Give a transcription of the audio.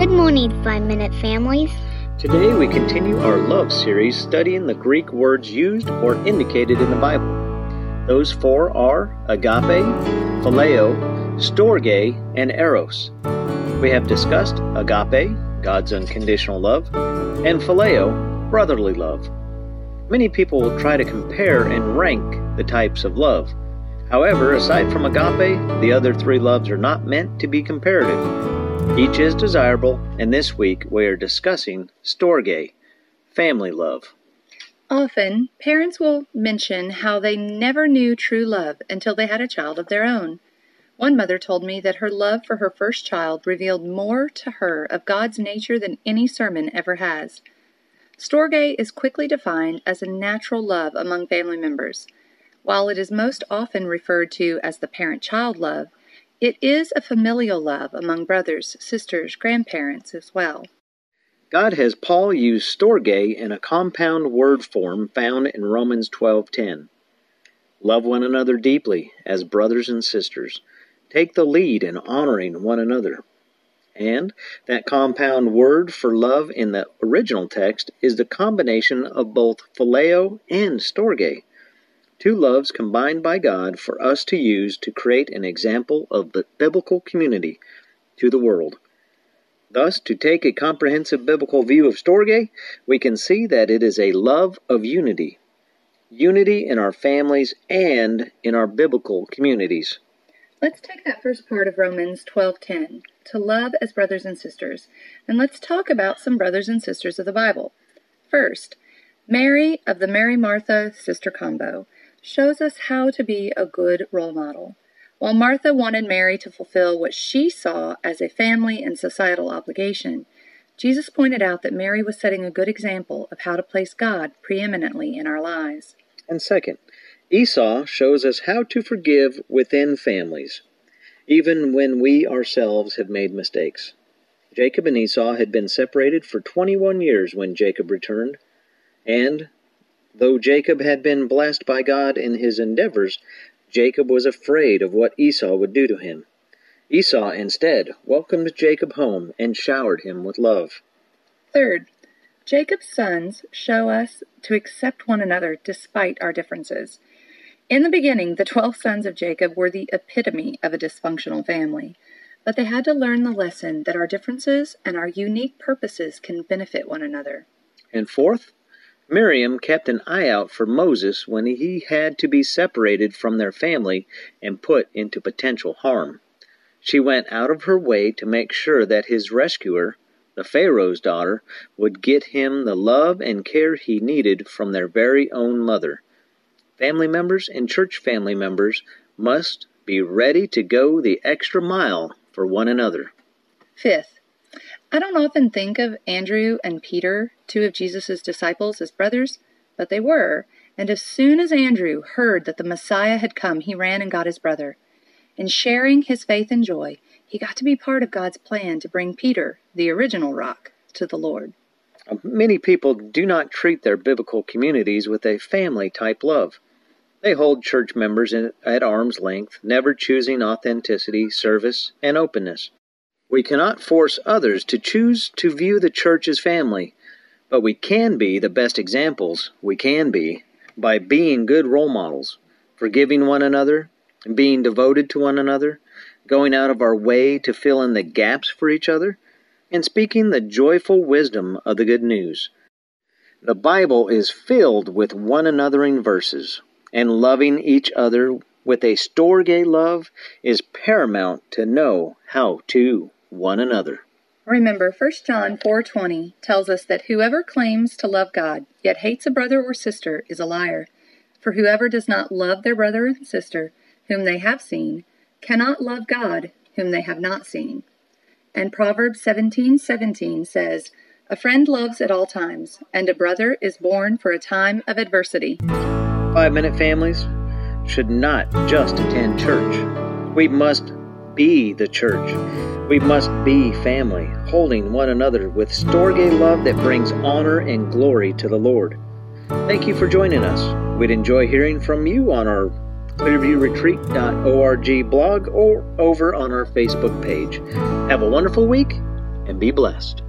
Good morning, Five Minute Families. Today we continue our love series studying the Greek words used or indicated in the Bible. Those four are agape, phileo, storge, and eros. We have discussed agape, God's unconditional love, and phileo, brotherly love. Many people will try to compare and rank the types of love. However, aside from agape, the other three loves are not meant to be comparative. Each is desirable, and this week we are discussing storge, family love. Often, parents will mention how they never knew true love until they had a child of their own. One mother told me that her love for her first child revealed more to her of God's nature than any sermon ever has. Storge is quickly defined as a natural love among family members. While it is most often referred to as the parent child love, it is a familial love among brothers, sisters, grandparents as well. God has Paul use storge in a compound word form found in Romans 12:10. Love one another deeply as brothers and sisters. Take the lead in honoring one another. And that compound word for love in the original text is the combination of both phileo and storge. Two loves combined by God for us to use to create an example of the biblical community to the world. Thus, to take a comprehensive biblical view of Storge, we can see that it is a love of unity. Unity in our families and in our biblical communities. Let's take that first part of Romans 12:10, to love as brothers and sisters, and let's talk about some brothers and sisters of the Bible. First, Mary of the Mary Martha sister combo shows us how to be a good role model. While Martha wanted Mary to fulfill what she saw as a family and societal obligation, Jesus pointed out that Mary was setting a good example of how to place God preeminently in our lives. And second, Esau shows us how to forgive within families, even when we ourselves have made mistakes. Jacob and Esau had been separated for 21 years when Jacob returned, and Though Jacob had been blessed by God in his endeavors, Jacob was afraid of what Esau would do to him. Esau, instead, welcomed Jacob home and showered him with love. Third, Jacob's sons show us to accept one another despite our differences. In the beginning, the twelve sons of Jacob were the epitome of a dysfunctional family, but they had to learn the lesson that our differences and our unique purposes can benefit one another. And fourth, Miriam kept an eye out for Moses when he had to be separated from their family and put into potential harm. She went out of her way to make sure that his rescuer, the Pharaoh's daughter, would get him the love and care he needed from their very own mother. Family members and church family members must be ready to go the extra mile for one another. Fifth, I don't often think of Andrew and Peter, two of Jesus' disciples, as brothers, but they were, and as soon as Andrew heard that the Messiah had come, he ran and got his brother. In sharing his faith and joy, he got to be part of God's plan to bring Peter, the original rock, to the Lord. Uh, many people do not treat their biblical communities with a family type love. They hold church members at arm's length, never choosing authenticity, service, and openness. We cannot force others to choose to view the church as family, but we can be the best examples we can be by being good role models, forgiving one another, being devoted to one another, going out of our way to fill in the gaps for each other, and speaking the joyful wisdom of the good news. The Bible is filled with one anothering verses, and loving each other with a storge love is paramount to know how to one another. Remember 1 John 4:20 tells us that whoever claims to love God yet hates a brother or sister is a liar. For whoever does not love their brother and sister whom they have seen cannot love God whom they have not seen. And Proverbs 17:17 says, "A friend loves at all times, and a brother is born for a time of adversity." 5-minute families should not just attend church. We must be the church. We must be family, holding one another with storge love that brings honor and glory to the Lord. Thank you for joining us. We'd enjoy hearing from you on our clearviewretreat.org blog or over on our Facebook page. Have a wonderful week and be blessed.